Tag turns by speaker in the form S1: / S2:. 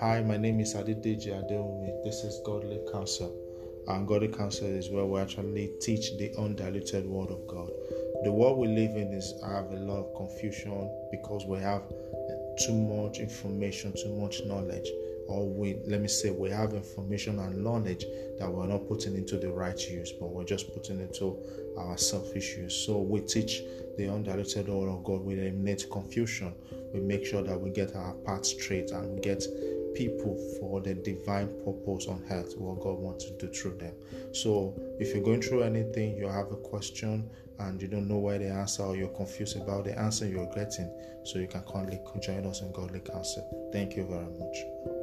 S1: Hi, my name is Adedeji Adeomi. This is Godly Counsel. And Godly Counsel is where we actually teach the undiluted Word of God. The world we live in is have a lot of confusion because we have too much information, too much knowledge, or we let me say we have information and knowledge that we're not putting into the right use, but we're just putting into our selfish use. So we teach the undiluted word of God, we eliminate confusion, we make sure that we get our path straight and we get people for the divine purpose on earth, what God wants to do through them. So, if you're going through anything, you have a question and you don't know where the answer or you're confused about the answer you're getting, so you can kindly join us in Godly Counsel. Thank you very much.